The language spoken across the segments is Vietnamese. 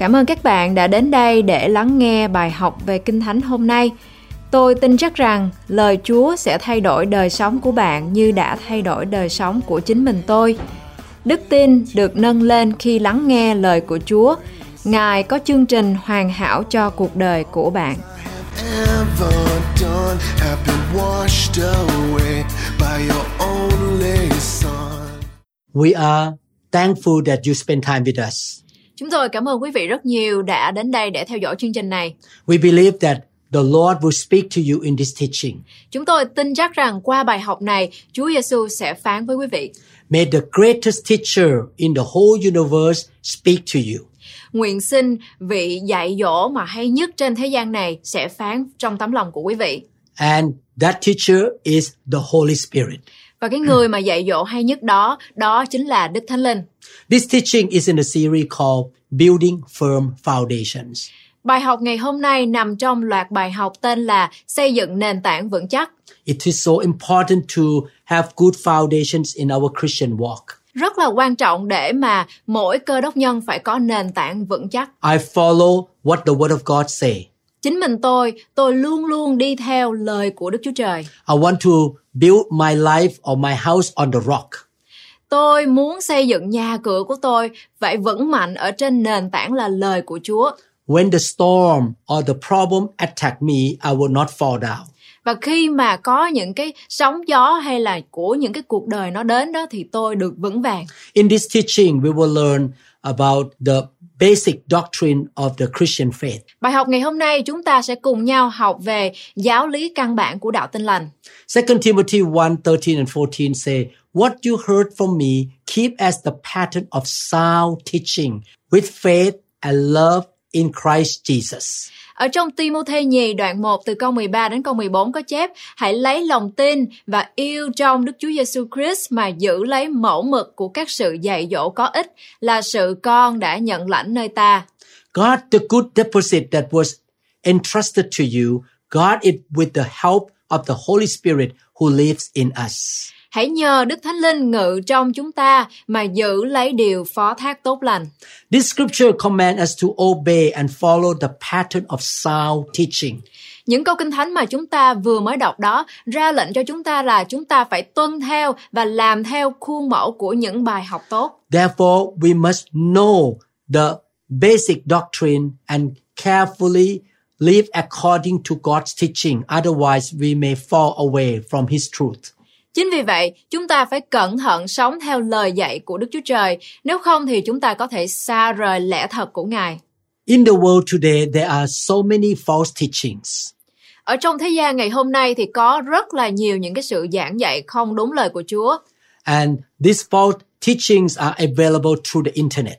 Cảm ơn các bạn đã đến đây để lắng nghe bài học về Kinh Thánh hôm nay. Tôi tin chắc rằng lời Chúa sẽ thay đổi đời sống của bạn như đã thay đổi đời sống của chính mình tôi. Đức tin được nâng lên khi lắng nghe lời của Chúa. Ngài có chương trình hoàn hảo cho cuộc đời của bạn. We are thankful that you spend time with us. Chúng tôi cảm ơn quý vị rất nhiều đã đến đây để theo dõi chương trình này. We believe that the Lord will speak to you in this teaching. Chúng tôi tin chắc rằng qua bài học này, Chúa Giêsu sẽ phán với quý vị. May the greatest teacher in the whole universe speak to you. Nguyện xin vị dạy dỗ mà hay nhất trên thế gian này sẽ phán trong tấm lòng của quý vị. And that teacher is the Holy Spirit. Và cái người mà dạy dỗ hay nhất đó, đó chính là Đức Thánh Linh. This teaching is in a series called Building Firm Foundations. Bài học ngày hôm nay nằm trong loạt bài học tên là Xây dựng nền tảng vững chắc. It is so important to have good foundations in our Christian walk. Rất là quan trọng để mà mỗi cơ đốc nhân phải có nền tảng vững chắc. I follow what the Word of God say. Chính mình tôi, tôi luôn luôn đi theo lời của Đức Chúa Trời. I want to build my life or my house on the rock. Tôi muốn xây dựng nhà cửa của tôi phải vững mạnh ở trên nền tảng là lời của Chúa. When the storm or the problem attack me, I will not fall down. Và khi mà có những cái sóng gió hay là của những cái cuộc đời nó đến đó thì tôi được vững vàng. In this teaching, we will learn about the basic doctrine of the Christian faith. Bài học ngày hôm nay chúng ta sẽ cùng nhau học về giáo lý căn bản của đạo Tin lành. 2 Timothy 1 13 and 14 say, What you heard from me, keep as the pattern of sound teaching with faith and love in Christ Jesus. Ở trong Timothy nhì đoạn 1 từ câu 13 đến câu 14 có chép Hãy lấy lòng tin và yêu trong Đức Chúa Giêsu Christ mà giữ lấy mẫu mực của các sự dạy dỗ có ích là sự con đã nhận lãnh nơi ta. God, the good deposit that was entrusted to you, God it with the help of the Holy Spirit who lives in us. Hãy nhờ Đức Thánh Linh ngự trong chúng ta mà giữ lấy điều phó thác tốt lành. This scripture commands us to obey and follow the pattern of sound teaching. Những câu kinh thánh mà chúng ta vừa mới đọc đó ra lệnh cho chúng ta là chúng ta phải tuân theo và làm theo khuôn mẫu của những bài học tốt. Therefore, we must know the basic doctrine and carefully live according to God's teaching. Otherwise, we may fall away from His truth. Chính vì vậy, chúng ta phải cẩn thận sống theo lời dạy của Đức Chúa Trời, nếu không thì chúng ta có thể xa rời lẽ thật của Ngài. In the world today, there are so many false teachings. Ở trong thế gian ngày hôm nay thì có rất là nhiều những cái sự giảng dạy không đúng lời của Chúa. And these false teachings are available through the internet.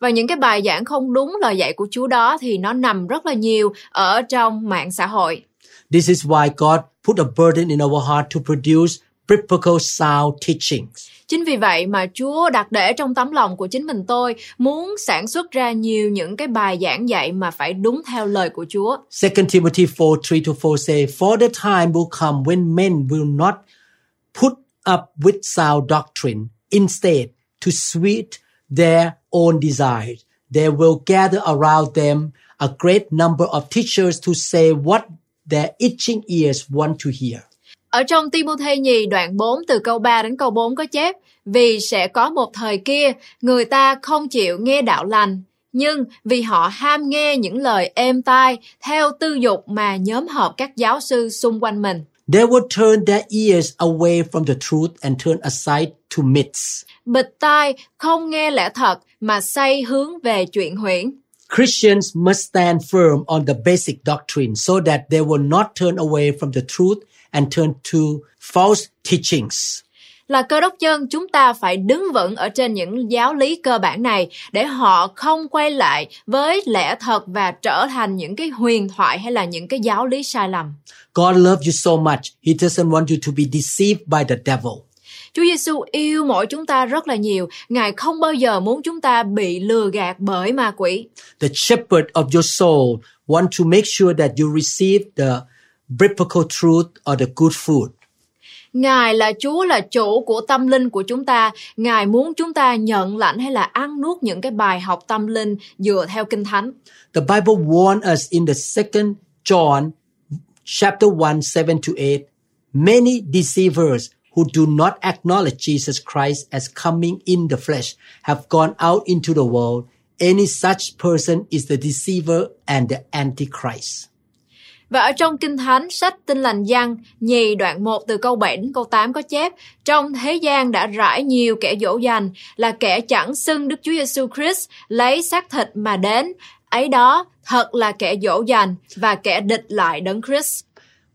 Và những cái bài giảng không đúng lời dạy của Chúa đó thì nó nằm rất là nhiều ở trong mạng xã hội. This is why God put a burden in our heart to produce biblical sound teachings. Chính vì vậy mà Chúa đặt để trong tấm lòng của chính mình tôi muốn sản xuất ra nhiều những cái bài giảng dạy mà phải đúng theo lời của Chúa. 2 Timothy 4 3 to 4 say, For the time will come when men will not put up with sound doctrine. Instead, to suit their own desires, they will gather around them a great number of teachers to say what their itching ears want to hear. Ở trong Timôthê nhì đoạn 4 từ câu 3 đến câu 4 có chép Vì sẽ có một thời kia, người ta không chịu nghe đạo lành, nhưng vì họ ham nghe những lời êm tai theo tư dục mà nhóm họp các giáo sư xung quanh mình. They will turn their ears away from the truth and turn aside to myths. Bịt tai, không nghe lẽ thật mà say hướng về chuyện huyễn. Christians must stand firm on the basic doctrine so that they will not turn away from the truth and turn to false teachings. Là cơ đốc nhân, chúng ta phải đứng vững ở trên những giáo lý cơ bản này để họ không quay lại với lẽ thật và trở thành những cái huyền thoại hay là những cái giáo lý sai lầm. God loves you so much. He doesn't want you to be deceived by the devil. Chúa Giêsu yêu mỗi chúng ta rất là nhiều. Ngài không bao giờ muốn chúng ta bị lừa gạt bởi ma quỷ. The shepherd of your soul want to make sure that you receive the biblical truth or the good food. Ngài là Chúa là chủ của tâm linh của chúng ta. Ngài muốn chúng ta nhận lãnh hay là ăn nuốt những cái bài học tâm linh dựa theo Kinh Thánh. The Bible warned us in the second John chapter 1, 7 to 8. Many deceivers who do not acknowledge Jesus Christ as coming in the flesh have gone out into the world. Any such person is the deceiver and the antichrist. Và ở trong Kinh Thánh, sách Tin lành Giăng, nhì đoạn 1 từ câu 7 đến câu 8 có chép, trong thế gian đã rải nhiều kẻ dỗ dành, là kẻ chẳng xưng Đức Chúa Giêsu Christ lấy xác thịt mà đến, ấy đó thật là kẻ dỗ dành và kẻ địch lại đấng Christ.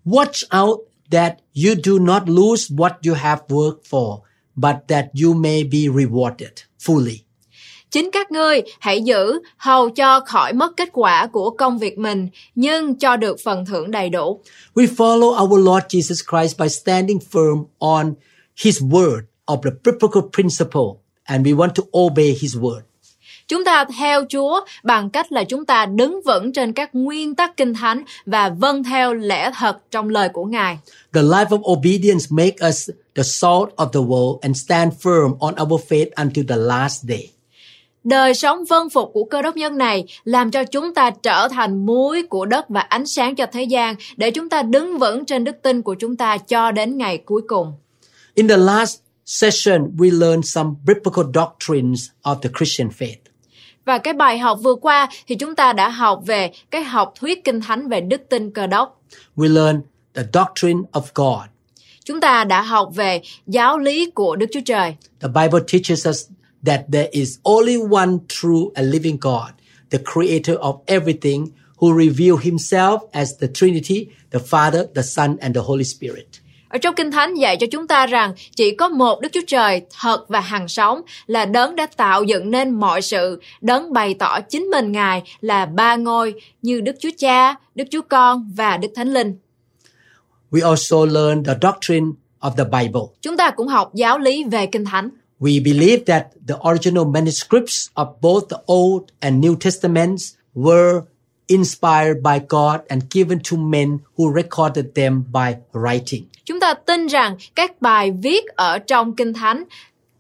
Watch out that you do not lose what you have worked for, but that you may be rewarded fully. Chính các ngươi hãy giữ hầu cho khỏi mất kết quả của công việc mình, nhưng cho được phần thưởng đầy đủ. We follow our Lord Jesus Christ by standing firm on His word of the biblical principle, and we want to obey His word. Chúng ta theo Chúa bằng cách là chúng ta đứng vững trên các nguyên tắc kinh thánh và vâng theo lẽ thật trong lời của Ngài. The life of obedience make us the salt of the world and stand firm on our faith until the last day. Đời sống vân phục của cơ đốc nhân này làm cho chúng ta trở thành muối của đất và ánh sáng cho thế gian để chúng ta đứng vững trên đức tin của chúng ta cho đến ngày cuối cùng. In the last session, we learned some biblical doctrines of the Christian faith. Và cái bài học vừa qua thì chúng ta đã học về cái học thuyết kinh thánh về đức tin cơ đốc. We learned the doctrine of God. Chúng ta đã học về giáo lý của Đức Chúa Trời. The Bible teaches us that there is only one true and living God, the creator of everything, who revealed himself as the Trinity, the Father, the Son, and the Holy Spirit. Ở trong Kinh Thánh dạy cho chúng ta rằng chỉ có một Đức Chúa Trời thật và hằng sống là đấng đã tạo dựng nên mọi sự, đấng bày tỏ chính mình Ngài là ba ngôi như Đức Chúa Cha, Đức Chúa Con và Đức Thánh Linh. We also learn the doctrine of the Bible. Chúng ta cũng học giáo lý về Kinh Thánh. We believe that the original manuscripts of both the Old and New Testaments were inspired by God and given to men who recorded them by writing. Chúng ta tin rằng các bài viết ở trong Kinh Thánh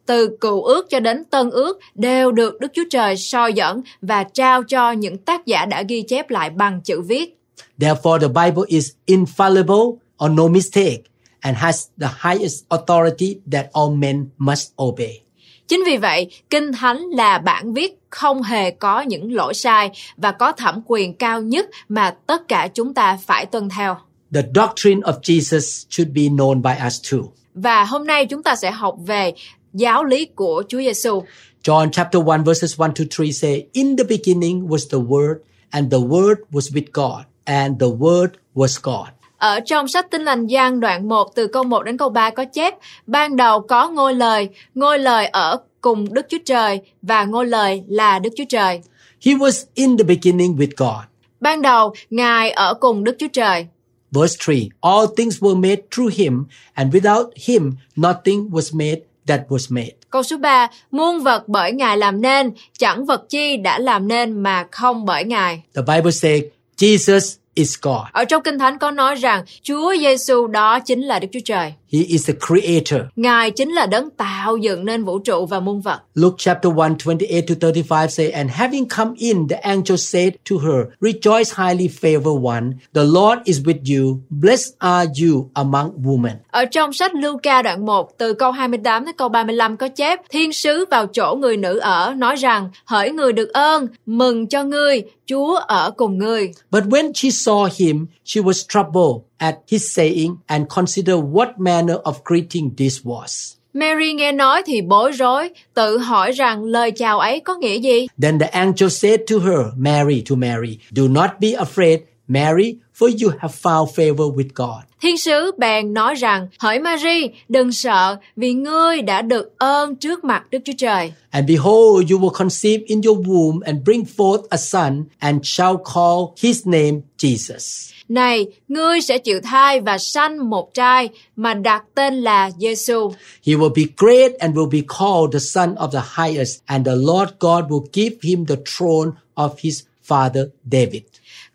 từ cựu ước cho đến tân ước đều được Đức Chúa Trời soi dẫn và trao cho những tác giả đã ghi chép lại bằng chữ viết. Therefore, the Bible is infallible or no mistake and has the highest authority that all men must obey. Chính vì vậy, Kinh Thánh là bản viết không hề có những lỗi sai và có thẩm quyền cao nhất mà tất cả chúng ta phải tuân theo. The doctrine of Jesus should be known by us too. Và hôm nay chúng ta sẽ học về giáo lý của Chúa Giêsu. John chapter 1 verses 1 to 3 say, In the beginning was the Word, and the Word was with God, and the Word was God. Ở trong sách Tin lành Giăng đoạn 1 từ câu 1 đến câu 3 có chép, ban đầu có ngôi lời, ngôi lời ở cùng Đức Chúa Trời và ngôi lời là Đức Chúa Trời. He was in the beginning with God. Ban đầu, Ngài ở cùng Đức Chúa Trời. Verse 3 All things were made through him, and without him nothing was made that was made. Câu số 3, muôn vật bởi Ngài làm nên, chẳng vật chi đã làm nên mà không bởi Ngài. The Bible says Jesus is God. Ở trong Kinh Thánh có nói rằng Chúa Giêsu đó chính là Đức Chúa Trời. He is the creator. Ngài chính là đấng tạo dựng nên vũ trụ và muôn vật. Luke chapter 1, 28 to 35 say, And having come in, the angel said to her, Rejoice highly favored one, the Lord is with you, blessed are you among women. Ở trong sách Luca đoạn 1 từ câu 28 đến câu 35 có chép Thiên sứ vào chỗ người nữ ở nói rằng hỡi người được ơn, mừng cho ngươi, Chúa ở cùng ngươi. But when she saw him, she was troubled at his saying and considered what manner of greeting this was. Mary nghe nói thì bối rối, tự hỏi rằng lời chào ấy có nghĩa gì? Then the angel said to her, Mary, to Mary, Do not be afraid, Mary, for you have found favor with God. Thiên sứ bèn nói rằng, hỡi Mary, đừng sợ, vì ngươi đã được ơn trước mặt Đức Chúa Trời. And behold, you will conceive in your womb and bring forth a son, and shall call his name Jesus. Này, ngươi sẽ chịu thai và sanh một trai mà đặt tên là Giêsu. He will be great and will be called the Son of the Highest, and the Lord God will give him the throne of his father David.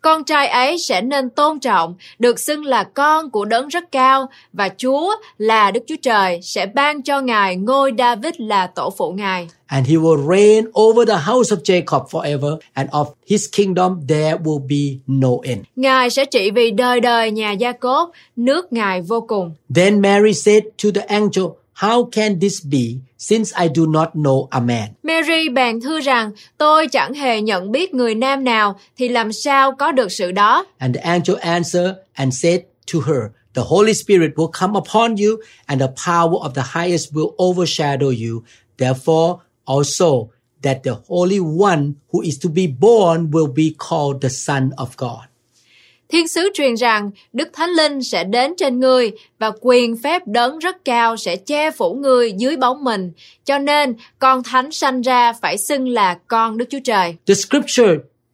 Con trai ấy sẽ nên tôn trọng, được xưng là con của đấng rất cao và Chúa là Đức Chúa Trời sẽ ban cho Ngài ngôi David là tổ phụ Ngài. And he will reign over the house of Jacob forever, and of his kingdom there will be no end. Ngài sẽ trị vì đời đời nhà Gia Cốp, nước Ngài vô cùng. Then Mary said to the angel, How can this be, since I do not know a man? Mary bèn thưa rằng, tôi chẳng hề nhận biết người nam nào, thì làm sao có được sự đó? And the angel answered and said to her, The Holy Spirit will come upon you, and the power of the highest will overshadow you. Therefore, also, that the Holy One who is to be born will be called the Son of God. Thiên sứ truyền rằng Đức Thánh Linh sẽ đến trên ngươi và quyền phép đấng rất cao sẽ che phủ ngươi dưới bóng mình. Cho nên con thánh sanh ra phải xưng là con Đức Chúa Trời. The scripture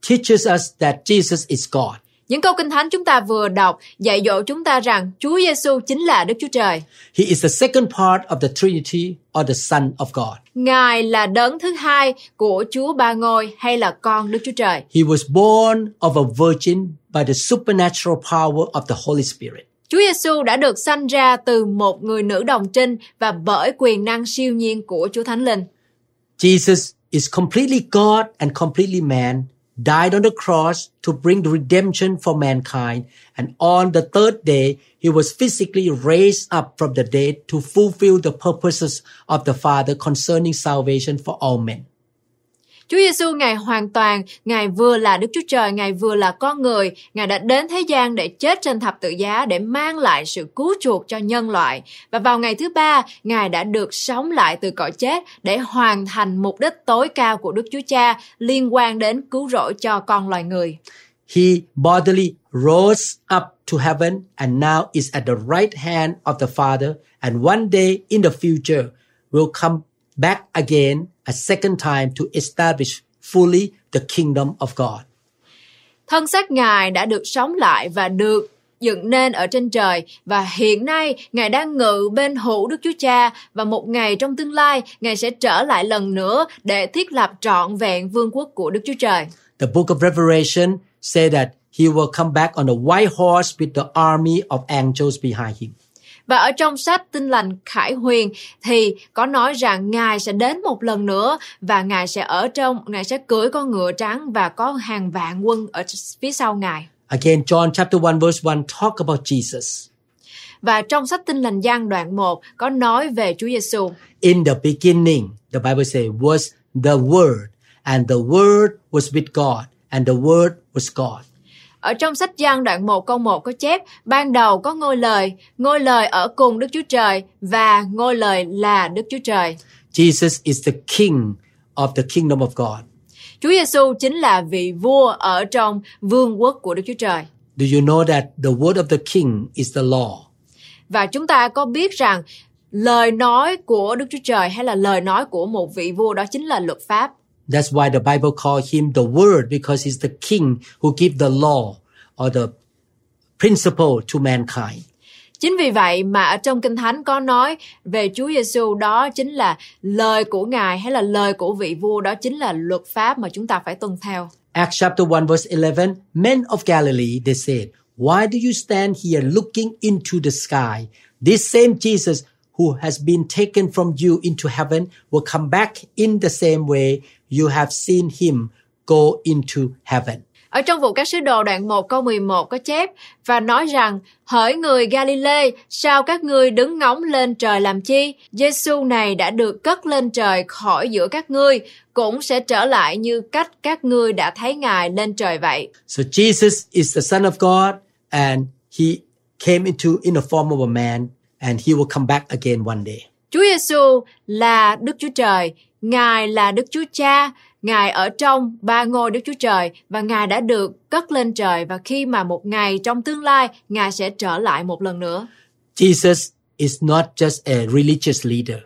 teaches us that Jesus is God. Những câu kinh thánh chúng ta vừa đọc dạy dỗ chúng ta rằng Chúa Giêsu chính là Đức Chúa Trời. He is the second part of the Trinity or the Son of God. Ngài là đấng thứ hai của Chúa Ba Ngôi hay là con Đức Chúa Trời. He was born of a virgin by the supernatural power of the Holy Spirit. Chúa Giêsu đã được sanh ra từ một người nữ đồng trinh và bởi quyền năng siêu nhiên của Chúa Thánh Linh. Jesus is completely God and completely man, died on the cross to bring the redemption for mankind, and on the third day, he was physically raised up from the dead to fulfill the purposes of the Father concerning salvation for all men. Chúa Giêsu Ngài hoàn toàn, Ngài vừa là Đức Chúa Trời, Ngài vừa là con người, Ngài đã đến thế gian để chết trên thập tự giá để mang lại sự cứu chuộc cho nhân loại. Và vào ngày thứ ba, Ngài đã được sống lại từ cõi chết để hoàn thành mục đích tối cao của Đức Chúa Cha liên quan đến cứu rỗi cho con loài người. He bodily rose up to heaven and now is at the right hand of the Father, and one day in the future will come back again a second time to establish fully the kingdom of God. Thân xác Ngài đã được sống lại và được dựng nên ở trên trời và hiện nay Ngài đang ngự bên hữu Đức Chúa Cha và một ngày trong tương lai Ngài sẽ trở lại lần nữa để thiết lập trọn vẹn vương quốc của Đức Chúa Trời. The book of Revelation said that he will come back on a white horse with the army of angels behind him. Và ở trong sách Tinh lành Khải Huyền thì có nói rằng Ngài sẽ đến một lần nữa và Ngài sẽ ở trong, Ngài sẽ cưỡi con ngựa trắng và có hàng vạn quân ở phía sau Ngài. Again, John chapter 1 verse 1 talk about Jesus. Và trong sách Tinh lành Giăng đoạn 1 có nói về Chúa Giêsu. In the beginning, the Bible says, was the Word, and the Word was with God, and the Word was God. Ở trong sách Giăng đoạn 1 câu 1 có chép Ban đầu có ngôi lời, ngôi lời ở cùng Đức Chúa Trời và ngôi lời là Đức Chúa Trời. Jesus is the King of the kingdom of God. Chúa Giêsu chính là vị vua ở trong vương quốc của Đức Chúa Trời. Do you know that the word of the King is the law? Và chúng ta có biết rằng lời nói của Đức Chúa Trời hay là lời nói của một vị vua đó chính là luật pháp. That's why the Bible called him the Word because he's the King who give the law or the principle to mankind. Chính vì vậy mà ở trong Kinh Thánh có nói về Chúa Giêsu đó chính là lời của Ngài hay là lời của vị vua đó chính là luật pháp mà chúng ta phải tuân theo. Acts chapter 1 verse 11, men of Galilee, they said, why do you stand here looking into the sky? This same Jesus who has been taken from you into heaven will come back in the same way you have seen him go into heaven. Ở trong vụ các sứ đồ đoạn 1 câu 11 có chép và nói rằng hỡi người Galilee sao các ngươi đứng ngóng lên trời làm chi? Giêsu này đã được cất lên trời khỏi giữa các ngươi cũng sẽ trở lại như cách các ngươi đã thấy ngài lên trời vậy. So Jesus is the Son of God and he came into in the form of a man and he will come back again one day. Chúa Giêsu là Đức Chúa Trời Ngài là Đức Chúa Cha Ngài ở trong ba ngôi Đức Chúa Trời và Ngài đã được cất lên trời và khi mà một ngày trong tương lai Ngài sẽ trở lại một lần nữa. Jesus is not just a religious leader.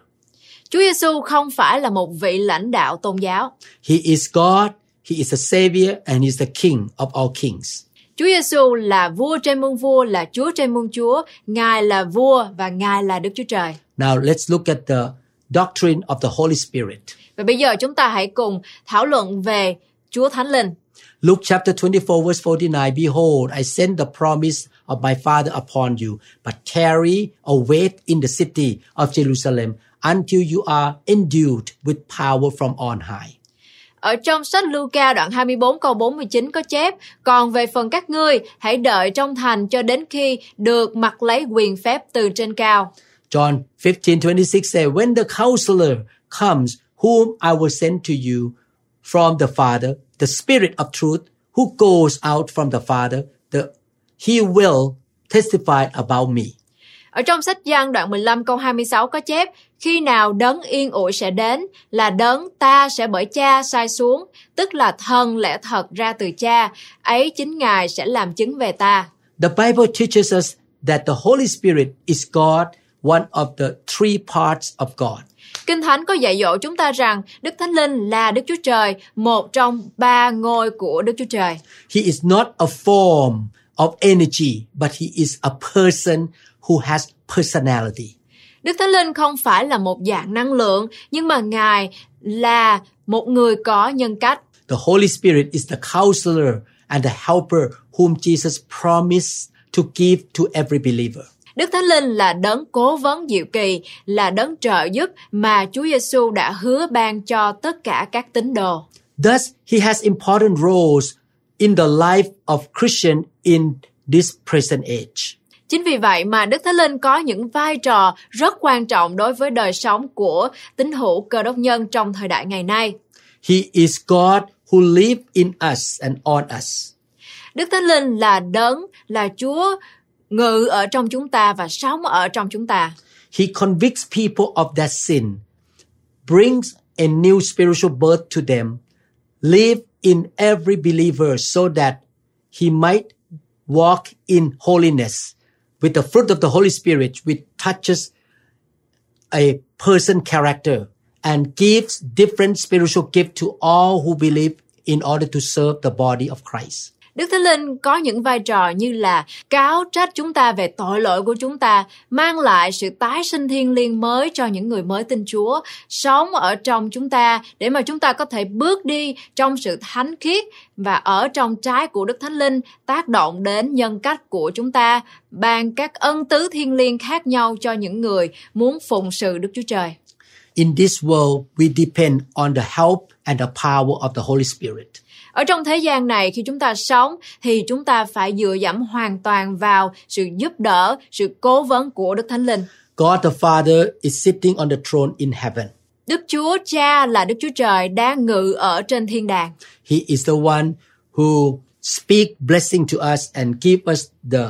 Chúa Giêsu không phải là một vị lãnh đạo tôn giáo. He is God, he is the savior and he is the king of all kings. Chúa Giêsu là vua trên muôn vua, là Chúa trên muôn Chúa, Ngài là vua và Ngài là Đức Chúa Trời. Now let's look at the doctrine of the Holy Spirit. Và bây giờ chúng ta hãy cùng thảo luận về Chúa Thánh Linh. Luke chapter 24 verse 49 Behold, I send the promise of my Father upon you, but tarry or wait in the city of Jerusalem until you are endued with power from on high. Ở trong sách Luca đoạn 24 câu 49 có chép, còn về phần các ngươi, hãy đợi trong thành cho đến khi được mặc lấy quyền phép từ trên cao. John 15:26 says, When the counselor comes, whom I will send to you from the Father, the Spirit of truth, who goes out from the Father, the, he will testify about me. Ở trong sách Giăng đoạn 15 câu 26 có chép, khi nào đấng yên ủi sẽ đến, là đấng ta sẽ bởi cha sai xuống, tức là thần lẽ thật ra từ cha, ấy chính Ngài sẽ làm chứng về ta. The Bible teaches us that the Holy Spirit is God, one of the three parts of God. Kinh Thánh có dạy dỗ chúng ta rằng Đức Thánh Linh là Đức Chúa Trời, một trong ba ngôi của Đức Chúa Trời. He is not a form of energy, but he is a person who has personality. Đức Thánh Linh không phải là một dạng năng lượng, nhưng mà Ngài là một người có nhân cách. The Holy Spirit is the counselor and the helper whom Jesus promised to give to every believer. Đức Thánh Linh là đấng cố vấn diệu kỳ, là đấng trợ giúp mà Chúa Giêsu đã hứa ban cho tất cả các tín đồ. Thus, he has important roles in the life of Christian in this present age. Chính vì vậy mà Đức Thánh Linh có những vai trò rất quan trọng đối với đời sống của tín hữu cơ đốc nhân trong thời đại ngày nay. He is God who live in us and on us. Đức Thánh Linh là đấng, là Chúa ngự ở trong chúng ta và sống ở trong chúng ta. He convicts people of their sin, brings a new spiritual birth to them, live in every believer so that he might walk in holiness with the fruit of the Holy Spirit, which touches a person character and gives different spiritual gift to all who believe in order to serve the body of Christ. Đức Thánh Linh có những vai trò như là cáo trách chúng ta về tội lỗi của chúng ta, mang lại sự tái sinh thiên liêng mới cho những người mới tin Chúa, sống ở trong chúng ta để mà chúng ta có thể bước đi trong sự thánh khiết và ở trong trái của Đức Thánh Linh tác động đến nhân cách của chúng ta, ban các ân tứ thiên liêng khác nhau cho những người muốn phụng sự Đức Chúa Trời. In this world, we depend on the help and the power of the Holy Spirit. Ở trong thế gian này khi chúng ta sống thì chúng ta phải dựa dẫm hoàn toàn vào sự giúp đỡ, sự cố vấn của Đức Thánh Linh. God the Father is sitting on the throne in heaven. Đức Chúa Cha là Đức Chúa Trời đang ngự ở trên thiên đàng. He is the one who speak blessing to us and give us the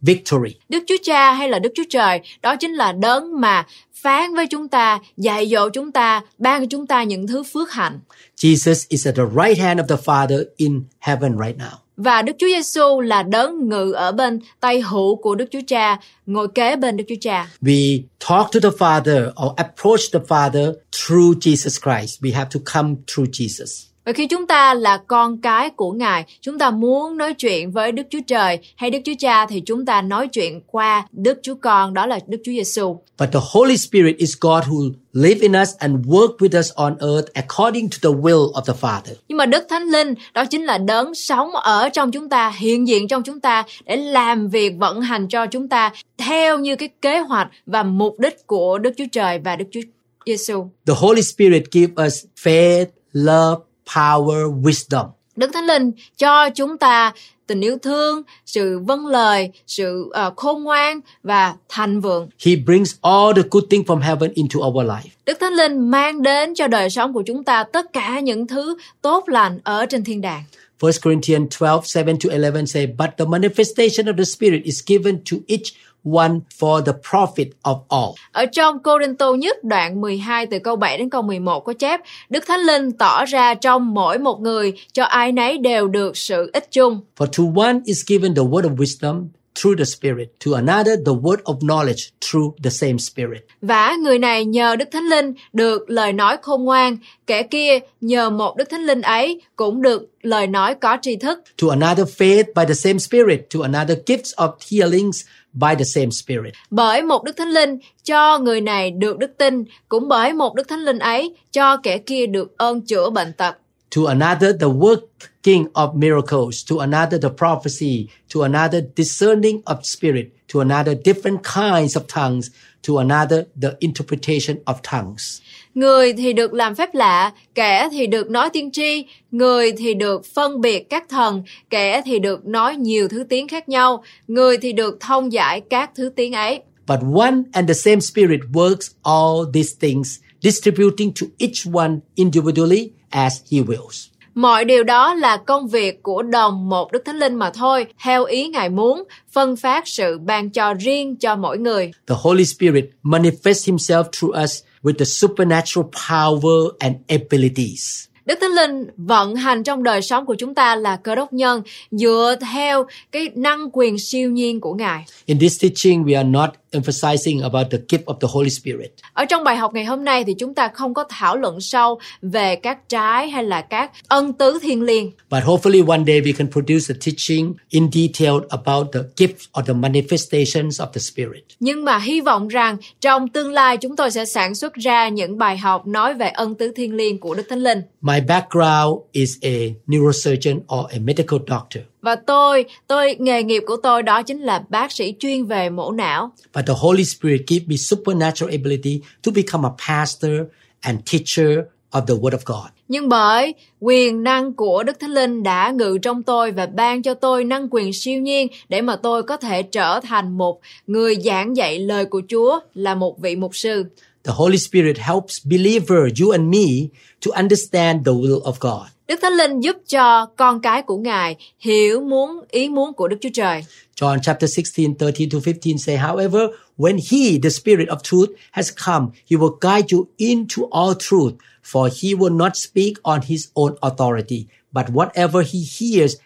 victory. Đức Chúa Cha hay là Đức Chúa Trời đó chính là đấng mà phán với chúng ta, dạy dỗ chúng ta, ban cho chúng ta những thứ phước hạnh. Jesus is at the right hand of the Father in heaven right now. Và Đức Chúa Giêsu là đấng ngự ở bên tay hữu của Đức Chúa Cha, ngồi kế bên Đức Chúa Cha. We talk to the Father or approach the Father through Jesus Christ. We have to come through Jesus. Và khi chúng ta là con cái của Ngài, chúng ta muốn nói chuyện với Đức Chúa Trời hay Đức Chúa Cha thì chúng ta nói chuyện qua Đức Chúa Con, đó là Đức Chúa Giêsu. But the Holy Spirit is God who live in us and work with us on earth according to the will of the Father. Nhưng mà Đức Thánh Linh đó chính là đấng sống ở trong chúng ta, hiện diện trong chúng ta để làm việc vận hành cho chúng ta theo như cái kế hoạch và mục đích của Đức Chúa Trời và Đức Chúa Giêsu. The Holy Spirit give us faith, love, power, wisdom. Đức Thánh Linh cho chúng ta tình yêu thương, sự vâng lời, sự uh, khôn ngoan và thành vượng. He brings all the good things from heaven into our life. Đức Thánh Linh mang đến cho đời sống của chúng ta tất cả những thứ tốt lành ở trên thiên đàng. 1 Corinthians 12, 7 to 11 say, But the manifestation of the Spirit is given to each one for the profit of all. Ở trong Tô nhất đoạn 12 từ câu 7 đến câu 11 có chép Đức Thánh Linh tỏ ra trong mỗi một người cho ai nấy đều được sự ích chung. For to one is given the word of wisdom through the Spirit, to another the word of knowledge through the same Spirit. Và người này nhờ Đức Thánh Linh được lời nói khôn ngoan, kẻ kia nhờ một Đức Thánh Linh ấy cũng được lời nói có tri thức. To another faith by the same Spirit, to another gifts of healings by the same Spirit. Bởi một Đức Thánh Linh cho người này được đức tin, cũng bởi một Đức Thánh Linh ấy cho kẻ kia được ơn chữa bệnh tật. to another the working of miracles, to another the prophecy, to another discerning of spirit, to another different kinds of tongues, to another the interpretation of tongues. Người thì được làm phép lạ, kẻ thì được nói tiên tri, người thì được phân biệt các thần, kẻ thì được nói nhiều thứ tiếng khác nhau, người thì được thông giải các thứ tiếng ấy. But one and the same Spirit works all these things, distributing to each one individually as He wills. Mọi điều đó là công việc của đồng một Đức Thánh Linh mà thôi, theo ý Ngài muốn, phân phát sự ban cho riêng cho mỗi người. The Holy Spirit manifests Himself through us with the supernatural power and abilities. Đức Thánh Linh vận hành trong đời sống của chúng ta là cơ đốc nhân dựa theo cái năng quyền siêu nhiên của Ngài. In this teaching, we are not emphasizing about the gift of the Holy Spirit. Ở trong bài học ngày hôm nay thì chúng ta không có thảo luận sâu về các trái hay là các ân tứ thiên liêng. But hopefully one day we can produce a teaching in detail about the gifts or the manifestations of the Spirit. Nhưng mà hy vọng rằng trong tương lai chúng tôi sẽ sản xuất ra những bài học nói về ân tứ thiên liêng của Đức Thánh Linh. My background is a neurosurgeon or a medical doctor. Và tôi, tôi nghề nghiệp của tôi đó chính là bác sĩ chuyên về mổ não. But the Holy Spirit gave me supernatural ability to become a pastor and teacher of the Word of God. Nhưng bởi quyền năng của Đức Thánh Linh đã ngự trong tôi và ban cho tôi năng quyền siêu nhiên để mà tôi có thể trở thành một người giảng dạy lời của Chúa là một vị mục sư. The Holy Spirit helps believer, you and me, to understand the will of God. Đức Thánh Linh giúp cho con cái của Ngài hiểu muốn ý muốn của Đức Chúa Trời. John chapter 16, 13 to 15 say, however, when he, the spirit of truth, has come, he will guide you into all truth, for he will not speak on his own authority, but whatever he hears,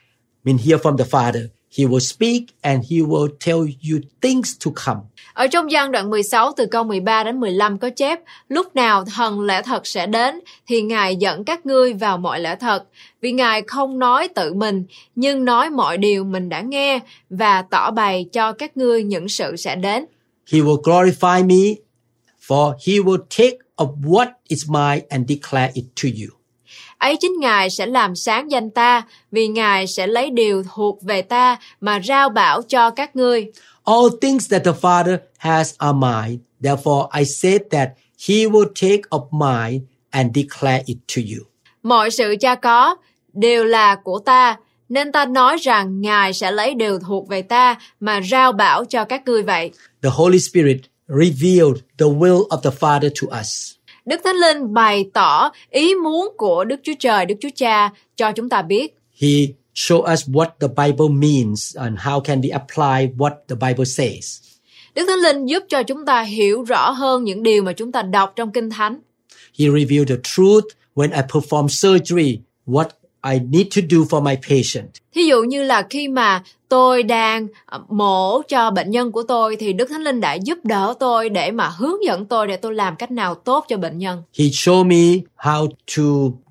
mean hear from the Father, he will speak and he will tell you things to come. Ở trong gian đoạn 16 từ câu 13 đến 15 có chép, lúc nào thần lẽ thật sẽ đến thì Ngài dẫn các ngươi vào mọi lẽ thật, vì Ngài không nói tự mình, nhưng nói mọi điều mình đã nghe và tỏ bày cho các ngươi những sự sẽ đến. He will glorify me, for he will take of what is mine and declare it to you. Ấy chính Ngài sẽ làm sáng danh ta, vì Ngài sẽ lấy điều thuộc về ta mà rao bảo cho các ngươi. All things that the Father has are mine. Therefore, I said that he will take of mine and declare it to you. Mọi sự cha có đều là của ta, nên ta nói rằng Ngài sẽ lấy điều thuộc về ta mà rao bảo cho các ngươi vậy. The Holy Spirit revealed the will of the Father to us. Đức Thánh Linh bày tỏ ý muốn của Đức Chúa Trời, Đức Chúa Cha cho chúng ta biết. He showed us what the Bible means and how can we apply what the Bible says. Đức Thánh Linh giúp cho chúng ta hiểu rõ hơn những điều mà chúng ta đọc trong Kinh Thánh. He revealed the truth when I perform surgery, what I need to do for my patient. Thí dụ như là khi mà tôi đang ờ, mổ cho bệnh nhân của tôi thì Đức Thánh Linh đã giúp đỡ tôi để mà hướng dẫn tôi để tôi làm cách nào tốt cho bệnh nhân. He showed me how to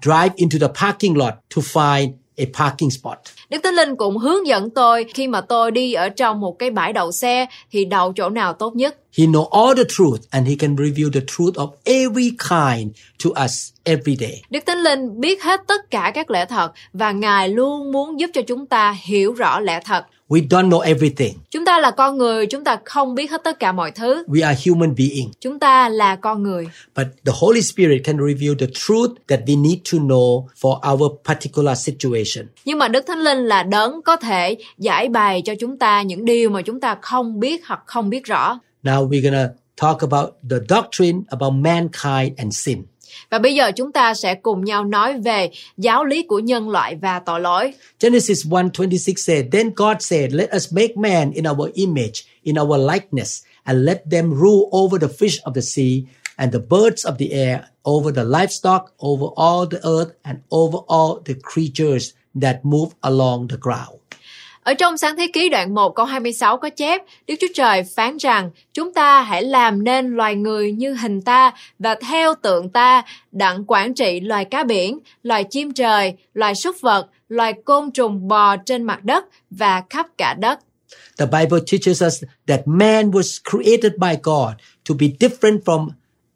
drive into the parking lot to find a parking spot. Đức Thánh Linh cũng hướng dẫn tôi khi mà tôi đi ở trong một cái bãi đậu xe thì đậu chỗ nào tốt nhất. He know all the truth and he can reveal the truth of every kind to us every day. Đức Thánh Linh biết hết tất cả các lẽ thật và Ngài luôn muốn giúp cho chúng ta hiểu rõ lẽ thật. We don't know everything. Chúng ta là con người, chúng ta không biết hết tất cả mọi thứ. We are human beings. Chúng ta là con người. But the Holy Spirit can reveal the truth that we need to know for our particular situation. Nhưng mà Đức Thánh Linh là đấng có thể giải bày cho chúng ta những điều mà chúng ta không biết hoặc không biết rõ. Now we're to talk about the doctrine about mankind and sin. Và bây giờ chúng ta sẽ cùng nhau nói về giáo lý của nhân loại và tội lỗi. Genesis 1:26 said, Then God said, Let us make man in our image, in our likeness, and let them rule over the fish of the sea, and the birds of the air, over the livestock, over all the earth, and over all the creatures that move along the ground. Ở trong sáng thế ký đoạn 1 câu 26 có chép, Đức Chúa Trời phán rằng, chúng ta hãy làm nên loài người như hình ta và theo tượng ta, đặng quản trị loài cá biển, loài chim trời, loài súc vật, loài côn trùng bò trên mặt đất và khắp cả đất. The Bible teaches us that man was created by God to be different from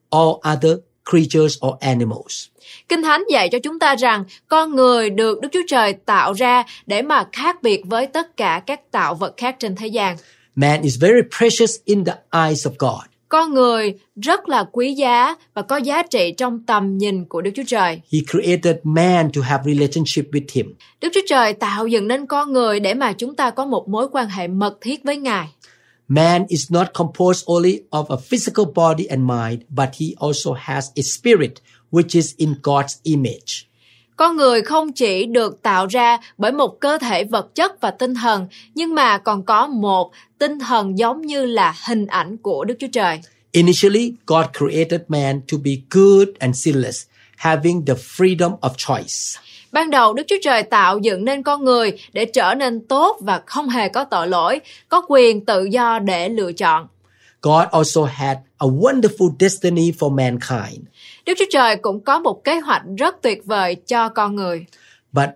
all other creatures or animals. Kinh Thánh dạy cho chúng ta rằng con người được Đức Chúa Trời tạo ra để mà khác biệt với tất cả các tạo vật khác trên thế gian. Man is very precious in the eyes of God. Con người rất là quý giá và có giá trị trong tầm nhìn của Đức Chúa Trời. He created man to have relationship with him. Đức Chúa Trời tạo dựng nên con người để mà chúng ta có một mối quan hệ mật thiết với Ngài. Man is not composed only of a physical body and mind, but he also has a spirit which is in God's image. Con người không chỉ được tạo ra bởi một cơ thể vật chất và tinh thần, nhưng mà còn có một tinh thần giống như là hình ảnh của Đức Chúa Trời. Initially, God created man to be good and sinless, having the freedom of choice. Ban đầu Đức Chúa Trời tạo dựng nên con người để trở nên tốt và không hề có tội lỗi, có quyền tự do để lựa chọn. God also had a wonderful destiny for mankind. Đức Chúa Trời cũng có một kế hoạch rất tuyệt vời cho con người. But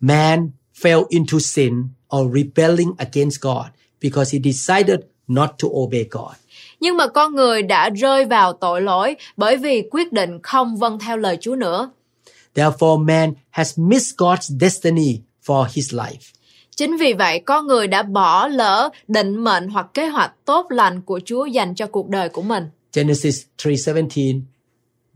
man fell into sin or rebelling against God because he decided not to obey God. Nhưng mà con người đã rơi vào tội lỗi bởi vì quyết định không vâng theo lời Chúa nữa. Therefore, man has missed God's destiny for his life. Chính vì vậy, con người đã bỏ lỡ định mệnh hoặc kế hoạch tốt lành của Chúa dành cho cuộc đời của mình. Genesis 3:17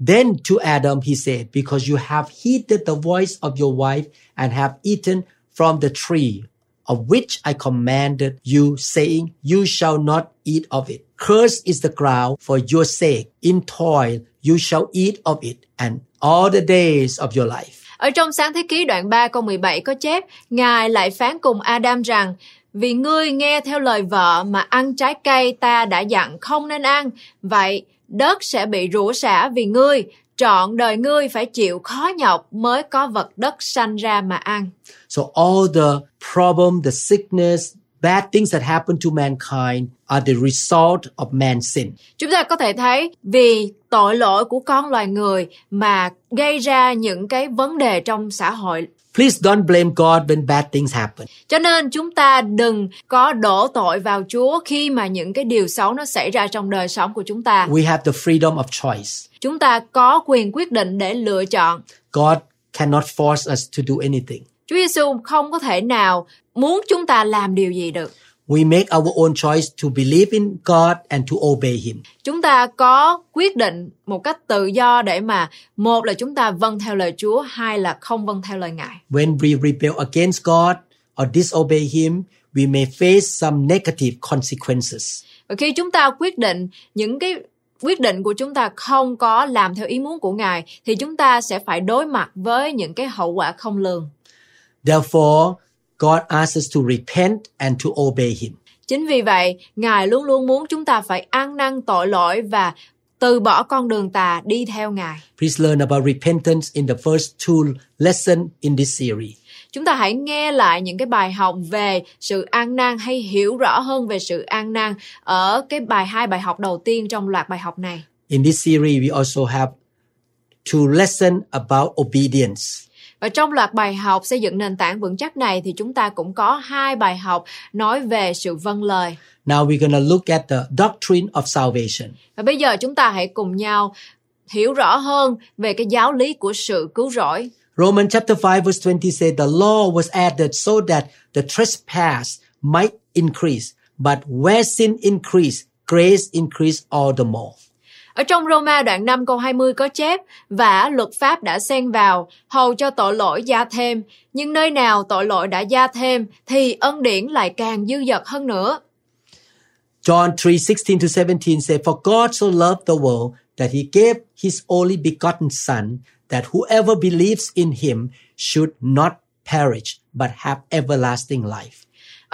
Then to Adam he said because you have heeded the voice of your wife and have eaten from the tree of which I commanded you saying you shall not eat of it. Cursed is the ground for your sake. In toil you shall eat of it and all the days of your life ở trong sáng thế ký đoạn 3 câu 17 có chép, Ngài lại phán cùng Adam rằng, vì ngươi nghe theo lời vợ mà ăn trái cây ta đã dặn không nên ăn, vậy đất sẽ bị rủa xả vì ngươi, trọn đời ngươi phải chịu khó nhọc mới có vật đất sanh ra mà ăn. So all the problem, the sickness, bad things that happen to mankind are the result of man's sin. Chúng ta có thể thấy vì tội lỗi của con loài người mà gây ra những cái vấn đề trong xã hội. Please don't blame God when bad things happen. Cho nên chúng ta đừng có đổ tội vào Chúa khi mà những cái điều xấu nó xảy ra trong đời sống của chúng ta. We have the freedom of choice. Chúng ta có quyền quyết định để lựa chọn. God cannot force us to do anything. Chúa Giêsu không có thể nào muốn chúng ta làm điều gì được. We make our own choice to believe in God and to obey Him. Chúng ta có quyết định một cách tự do để mà một là chúng ta vâng theo lời Chúa, hai là không vâng theo lời Ngài. When we rebel against God or disobey Him, we may face some negative consequences. Và khi chúng ta quyết định những cái quyết định của chúng ta không có làm theo ý muốn của Ngài thì chúng ta sẽ phải đối mặt với những cái hậu quả không lường. Therefore, God asks us to repent and to obey Him. Chính vì vậy, Ngài luôn luôn muốn chúng ta phải ăn năn tội lỗi và từ bỏ con đường tà đi theo Ngài. Please learn about repentance in the first two lessons in this series. Chúng ta hãy nghe lại những cái bài học về sự ăn năn hay hiểu rõ hơn về sự ăn năn ở cái bài hai bài học đầu tiên trong loạt bài học này. In this series, we also have two lessons about obedience. Và trong loạt bài học xây dựng nền tảng vững chắc này thì chúng ta cũng có hai bài học nói về sự vâng lời. Now we're going to look at the doctrine of salvation. Và bây giờ chúng ta hãy cùng nhau hiểu rõ hơn về cái giáo lý của sự cứu rỗi. Romans chapter 5 verse 20 said the law was added so that the trespass might increase, but where sin increased, grace increased all the more. Ở trong Roma đoạn 5 câu 20 có chép và luật pháp đã xen vào hầu cho tội lỗi gia thêm nhưng nơi nào tội lỗi đã gia thêm thì ân điển lại càng dư dật hơn nữa. John 3 16 to 17 say For God so loved the world that he gave his only begotten Son, that whoever believes in him should not perish, but have everlasting life.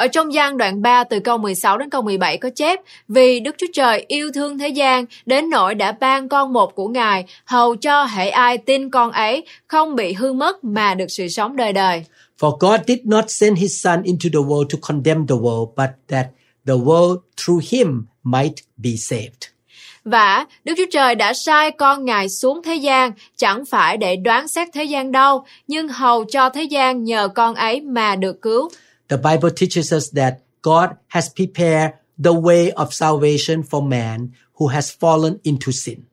Ở trong gian đoạn 3 từ câu 16 đến câu 17 có chép Vì Đức Chúa Trời yêu thương thế gian đến nỗi đã ban con một của Ngài hầu cho hệ ai tin con ấy không bị hư mất mà được sự sống đời đời. For God did not send his Son into the world to condemn the world, but that the world through him might be saved. Và Đức Chúa Trời đã sai con Ngài xuống thế gian, chẳng phải để đoán xét thế gian đâu, nhưng hầu cho thế gian nhờ con ấy mà được cứu. The Bible teaches us that God has prepared the way of salvation for man who has fallen into sin.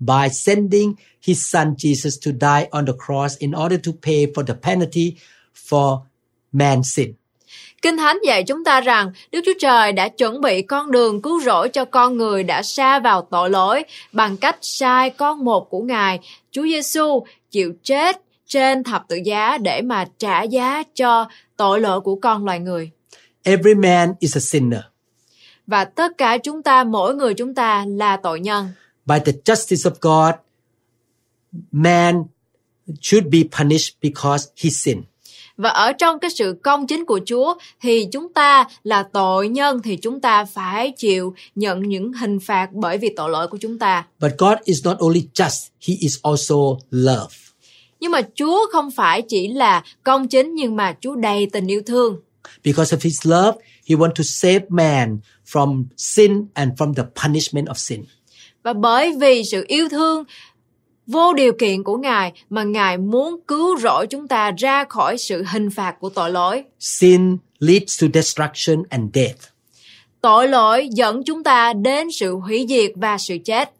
by sending his son Jesus to die on the cross in order to pay for the penalty for man's sin. Kinh Thánh dạy chúng ta rằng Đức Chúa Trời đã chuẩn bị con đường cứu rỗi cho con người đã xa vào tội lỗi bằng cách sai con một của Ngài, Chúa Giêsu chịu chết trên thập tự giá để mà trả giá cho tội lỗi của con loài người. Every man is a sinner. Và tất cả chúng ta, mỗi người chúng ta là tội nhân. By the justice of God, man should be punished because he sinned. Và ở trong cái sự công chính của Chúa thì chúng ta là tội nhân thì chúng ta phải chịu nhận những hình phạt bởi vì tội lỗi của chúng ta. But God is not only just, he is also love. Nhưng mà Chúa không phải chỉ là công chính nhưng mà Chúa đầy tình yêu thương. Because of his love, he wants to save man from sin and from the punishment of sin. Và bởi vì sự yêu thương vô điều kiện của Ngài mà Ngài muốn cứu rỗi chúng ta ra khỏi sự hình phạt của tội lỗi. Sin leads to destruction and death. Tội lỗi dẫn chúng ta đến sự hủy diệt và sự chết.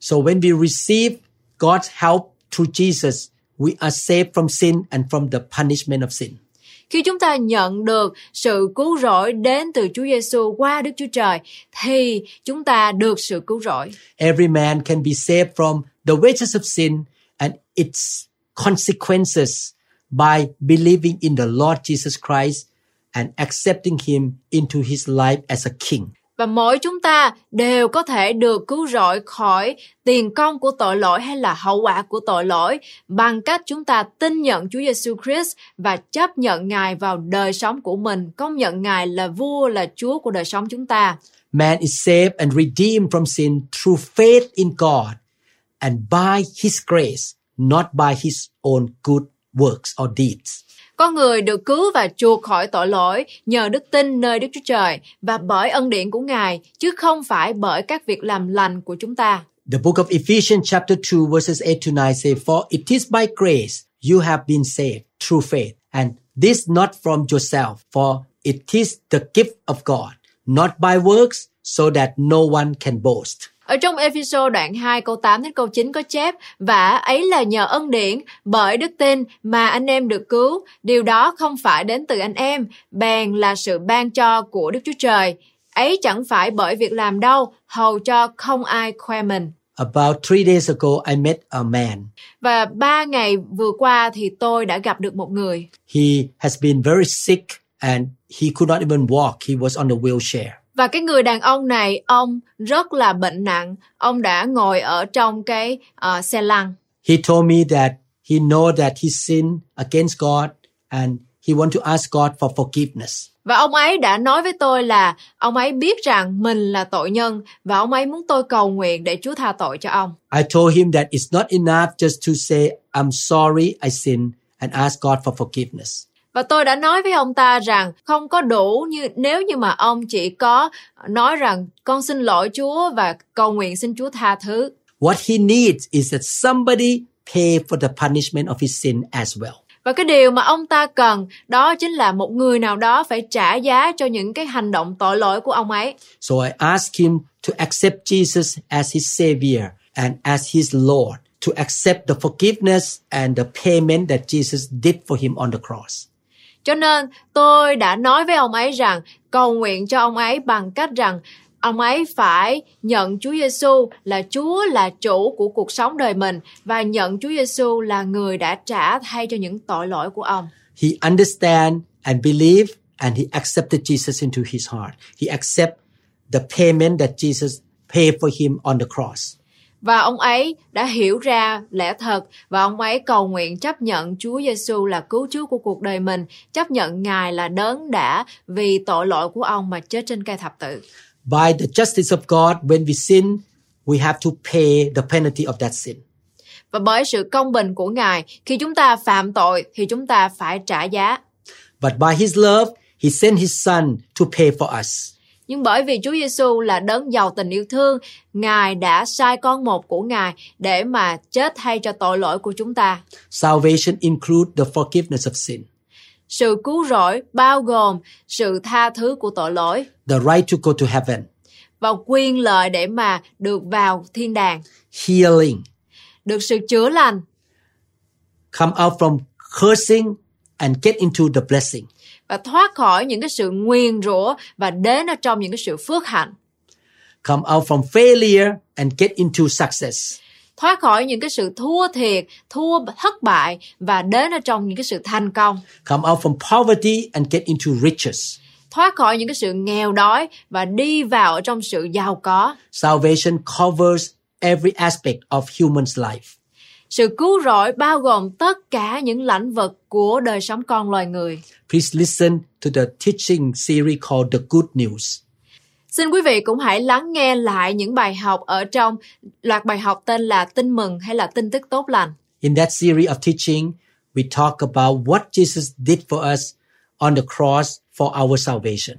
So when we receive God's help through Jesus, we are saved from sin and from the punishment of sin. Khi chúng ta nhận được sự cứu rỗi đến từ Chúa Giêsu qua Đức Chúa Trời thì chúng ta được sự cứu rỗi. Every man can be saved from the wages of sin and its consequences by believing in the Lord Jesus Christ and accepting him into his life as a king. Và mỗi chúng ta đều có thể được cứu rỗi khỏi tiền công của tội lỗi hay là hậu quả của tội lỗi bằng cách chúng ta tin nhận Chúa Giêsu Christ và chấp nhận Ngài vào đời sống của mình, công nhận Ngài là vua là Chúa của đời sống chúng ta. Man is saved and redeemed from sin through faith in God and by his grace, not by his own good works or deeds. Con người được cứu và chuộc khỏi tội lỗi nhờ đức tin nơi Đức Chúa Trời và bởi ân điển của Ngài, chứ không phải bởi các việc làm lành của chúng ta. The book of Ephesians chapter 2 verses 8 to 9 say, For it is by grace you have been saved through faith, and this not from yourself, for it is the gift of God, not by works, so that no one can boast. Ở trong Ephesos đoạn 2 câu 8 đến câu 9 có chép Và ấy là nhờ ân điển bởi đức tin mà anh em được cứu. Điều đó không phải đến từ anh em, bèn là sự ban cho của Đức Chúa Trời. Ấy chẳng phải bởi việc làm đâu, hầu cho không ai khoe mình. About three days ago, I met a man. Và ba ngày vừa qua thì tôi đã gặp được một người. He has been very sick and he could not even walk. He was on a wheelchair. Và cái người đàn ông này, ông rất là bệnh nặng. Ông đã ngồi ở trong cái uh, xe lăn. He told me that he know that he sinned against God and he want to ask God for forgiveness. Và ông ấy đã nói với tôi là ông ấy biết rằng mình là tội nhân và ông ấy muốn tôi cầu nguyện để Chúa tha tội cho ông. I told him that it's not enough just to say, I'm sorry I sinned and ask God for forgiveness. Và tôi đã nói với ông ta rằng không có đủ như nếu như mà ông chỉ có nói rằng con xin lỗi Chúa và cầu nguyện xin Chúa tha thứ. What he needs is that somebody pay for the punishment of his sin as well. Và cái điều mà ông ta cần đó chính là một người nào đó phải trả giá cho những cái hành động tội lỗi của ông ấy. So I asked him to accept Jesus as his savior and as his Lord, to accept the forgiveness and the payment that Jesus did for him on the cross. Cho nên, tôi đã nói với ông ấy rằng, cầu nguyện cho ông ấy bằng cách rằng ông ấy phải nhận Chúa Giêsu là Chúa là chủ của cuộc sống đời mình và nhận Chúa Giêsu là người đã trả thay cho những tội lỗi của ông. He understand and believe and he accepted Jesus into his heart. He accept the payment that Jesus paid for him on the cross. Và ông ấy đã hiểu ra lẽ thật và ông ấy cầu nguyện chấp nhận Chúa Giêsu là cứu Chúa của cuộc đời mình, chấp nhận Ngài là đấng đã vì tội lỗi của ông mà chết trên cây thập tự. By the justice of God, when we sin, we have to pay the penalty of that sin. Và bởi sự công bình của Ngài, khi chúng ta phạm tội thì chúng ta phải trả giá. But by his love, he sent his son to pay for us. Nhưng bởi vì Chúa Giêsu là đấng giàu tình yêu thương, Ngài đã sai con một của Ngài để mà chết thay cho tội lỗi của chúng ta. Salvation includes the forgiveness of sin, Sự cứu rỗi bao gồm sự tha thứ của tội lỗi the right to go to heaven, và quyền lợi để mà được vào thiên đàng, healing, được sự chữa lành, come out from cursing and get into the blessing. Và thoát khỏi những cái sự nguyền rủa và đến ở trong những cái sự phước hạnh, Come out from failure and get into success. thoát khỏi những cái sự thua thiệt, thua thất bại và đến ở trong những cái sự thành công, Come out from poverty and get into riches. thoát khỏi những cái sự nghèo đói và đi vào ở trong sự giàu có. Salvation covers every aspect of human's life. Sự cứu rỗi bao gồm tất cả những lãnh vực của đời sống con loài người. Please listen to the teaching series called The Good News. Xin quý vị cũng hãy lắng nghe lại những bài học ở trong loạt bài học tên là Tin mừng hay là tin tức tốt lành. In that series of teaching, we talk about what Jesus did for us on the cross for our salvation.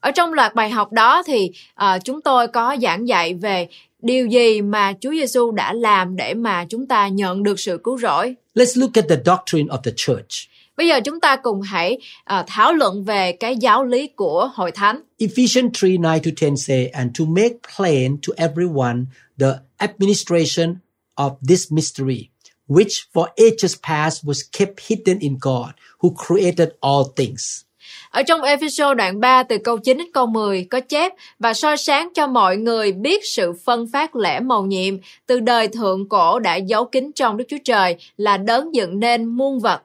Ở trong loạt bài học đó thì à, chúng tôi có giảng dạy về điều gì mà Chúa Giêsu đã làm để mà chúng ta nhận được sự cứu rỗi. Let's look at the doctrine of the church. Bây giờ chúng ta cùng hãy à, thảo luận về cái giáo lý của hội thánh. Ephesians 3 9 to 10 say, And to make plain to everyone the administration of this mystery, which for ages past was kept hidden in God, who created all things. Ở trong Ephesos đoạn 3 từ câu 9 đến câu 10 có chép và soi sáng cho mọi người biết sự phân phát lẽ màu nhiệm từ đời thượng cổ đã giấu kín trong Đức Chúa Trời là đấng dựng nên muôn vật.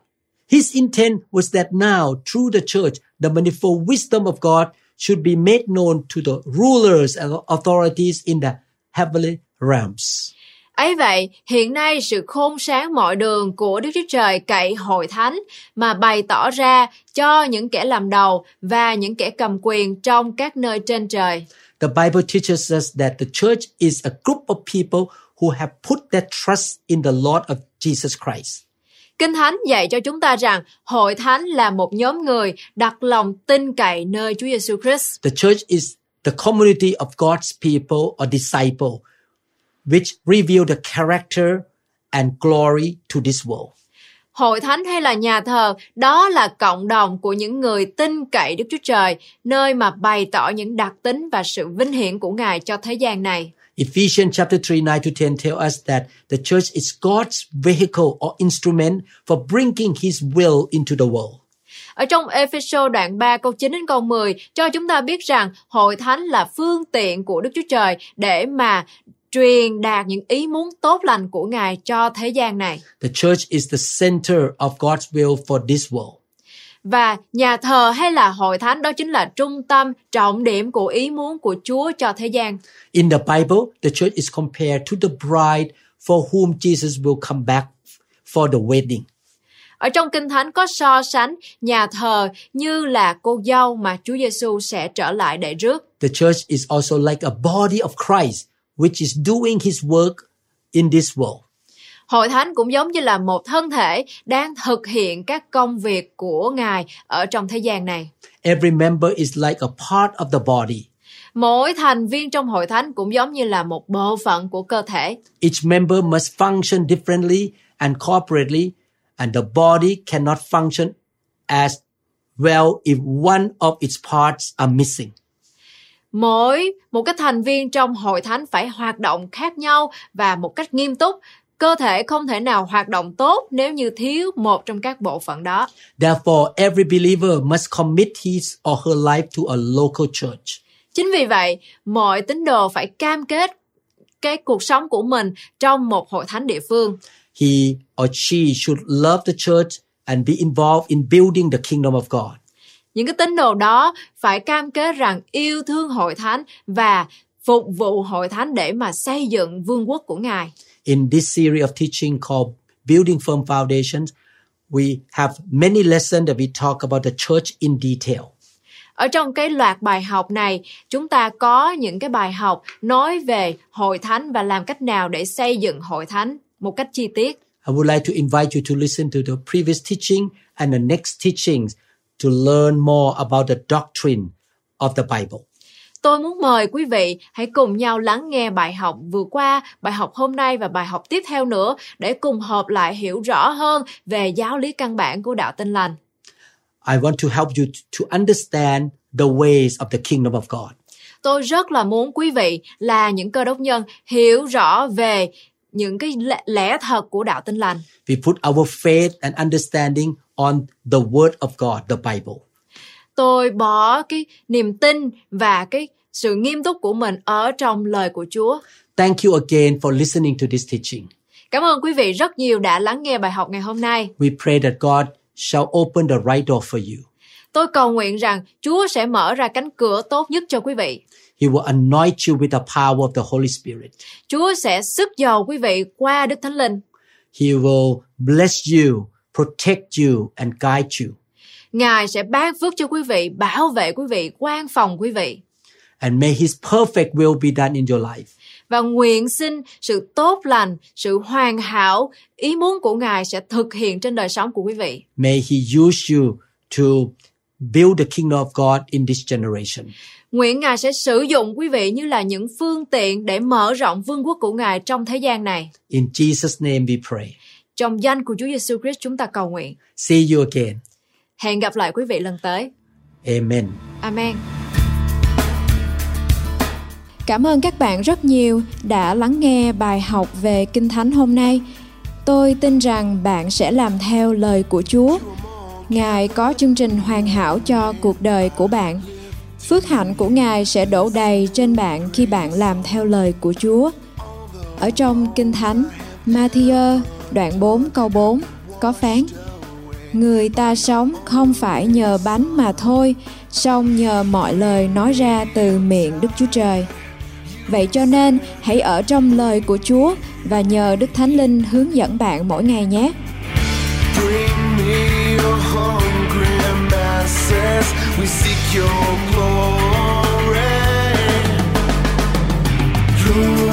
His intent was that now, through the church, the manifold wisdom of God should be made known to the rulers and authorities in the heavenly realms. Ấy vậy, hiện nay sự khôn sáng mọi đường của Đức Chúa Trời cậy hội thánh mà bày tỏ ra cho những kẻ làm đầu và những kẻ cầm quyền trong các nơi trên trời. The Bible teaches us that the church is a group of people who have put their trust in the Lord of Jesus Christ. Kinh Thánh dạy cho chúng ta rằng hội thánh là một nhóm người đặt lòng tin cậy nơi Chúa Giêsu Christ. The church is the community of God's people or disciple, which reveal the character and glory to this world. Hội thánh hay là nhà thờ, đó là cộng đồng của những người tin cậy Đức Chúa Trời, nơi mà bày tỏ những đặc tính và sự vinh hiển của Ngài cho thế gian này. Ephesians chapter 3, 9 to 10 tell us that the church is God's vehicle or instrument for bringing his will into the world. Ở trong Ephesos đoạn 3 câu 9 đến câu 10 cho chúng ta biết rằng hội thánh là phương tiện của Đức Chúa Trời để mà truyền đạt những ý muốn tốt lành của Ngài cho thế gian này. The church is the center of God's will for this world. Và nhà thờ hay là hội thánh đó chính là trung tâm, trọng điểm của ý muốn của Chúa cho thế gian. In the Bible, the church is compared to the bride for whom Jesus will come back for the wedding. Ở trong Kinh Thánh có so sánh nhà thờ như là cô dâu mà Chúa Giêsu sẽ trở lại để rước. The church is also like a body of Christ, which is doing his work in this world. Hội thánh cũng giống như là một thân thể đang thực hiện các công việc của Ngài ở trong thế gian này. Every member is like a part of the body. Mỗi thành viên trong hội thánh cũng giống như là một bộ phận của cơ thể. Each member must function differently and corporately, and the body cannot function as well if one of its parts are missing. Mỗi một cái thành viên trong hội thánh phải hoạt động khác nhau và một cách nghiêm túc. Cơ thể không thể nào hoạt động tốt nếu như thiếu một trong các bộ phận đó. Therefore, every believer must commit his or her life to a local church. Chính vì vậy, mọi tín đồ phải cam kết cái cuộc sống của mình trong một hội thánh địa phương. He or she should love the church and be involved in building the kingdom of God. Những cái tín đồ đó phải cam kết rằng yêu thương hội thánh và phục vụ hội thánh để mà xây dựng vương quốc của Ngài. In this series of teaching called Building Firm Foundations, we have many lessons that we talk about the church in detail. Ở trong cái loạt bài học này, chúng ta có những cái bài học nói về hội thánh và làm cách nào để xây dựng hội thánh một cách chi tiết. I would like to invite you to listen to the previous teaching and the next teachings to learn more about the doctrine of the Bible. Tôi muốn mời quý vị hãy cùng nhau lắng nghe bài học vừa qua, bài học hôm nay và bài học tiếp theo nữa để cùng hợp lại hiểu rõ hơn về giáo lý căn bản của đạo Tin lành. I want to help you to understand the ways of the kingdom of God. tôi rất là muốn quý vị là những cơ đốc nhân hiểu rõ về những cái lẽ, lẽ thật của đạo tin lành. We put our faith and understanding on the Word of God, the Bible. Tôi bỏ cái niềm tin và cái sự nghiêm túc của mình ở trong lời của Chúa. Thank you again for listening to this teaching. Cảm ơn quý vị rất nhiều đã lắng nghe bài học ngày hôm nay. We pray that God shall open the right door for you. Tôi cầu nguyện rằng Chúa sẽ mở ra cánh cửa tốt nhất cho quý vị. He will anoint you with the power of the Holy Spirit. Chúa sẽ sức dầu quý vị qua Đức Thánh Linh. He will bless you, protect you, and guide you. Ngài sẽ ban phước cho quý vị, bảo vệ quý vị, quan phòng quý vị. And may His perfect will be done in your life. Và nguyện xin sự tốt lành, sự hoàn hảo, ý muốn của Ngài sẽ thực hiện trên đời sống của quý vị. May He use you to build the kingdom of God in this generation. Nguyện Ngài sẽ sử dụng quý vị như là những phương tiện để mở rộng vương quốc của Ngài trong thế gian này. In Jesus' name we pray. Trong danh của Chúa Giêsu Christ chúng ta cầu nguyện. See you again. Hẹn gặp lại quý vị lần tới. Amen. Amen. Cảm ơn các bạn rất nhiều đã lắng nghe bài học về Kinh Thánh hôm nay. Tôi tin rằng bạn sẽ làm theo lời của Chúa. Ngài có chương trình hoàn hảo cho cuộc đời của bạn. Phước hạnh của Ngài sẽ đổ đầy trên bạn khi bạn làm theo lời của Chúa. Ở trong Kinh Thánh, Matthew đoạn 4 câu 4 có phán Người ta sống không phải nhờ bánh mà thôi, song nhờ mọi lời nói ra từ miệng Đức Chúa Trời. Vậy cho nên, hãy ở trong lời của Chúa và nhờ Đức Thánh Linh hướng dẫn bạn mỗi ngày nhé. Your. We seek your glory. Lord,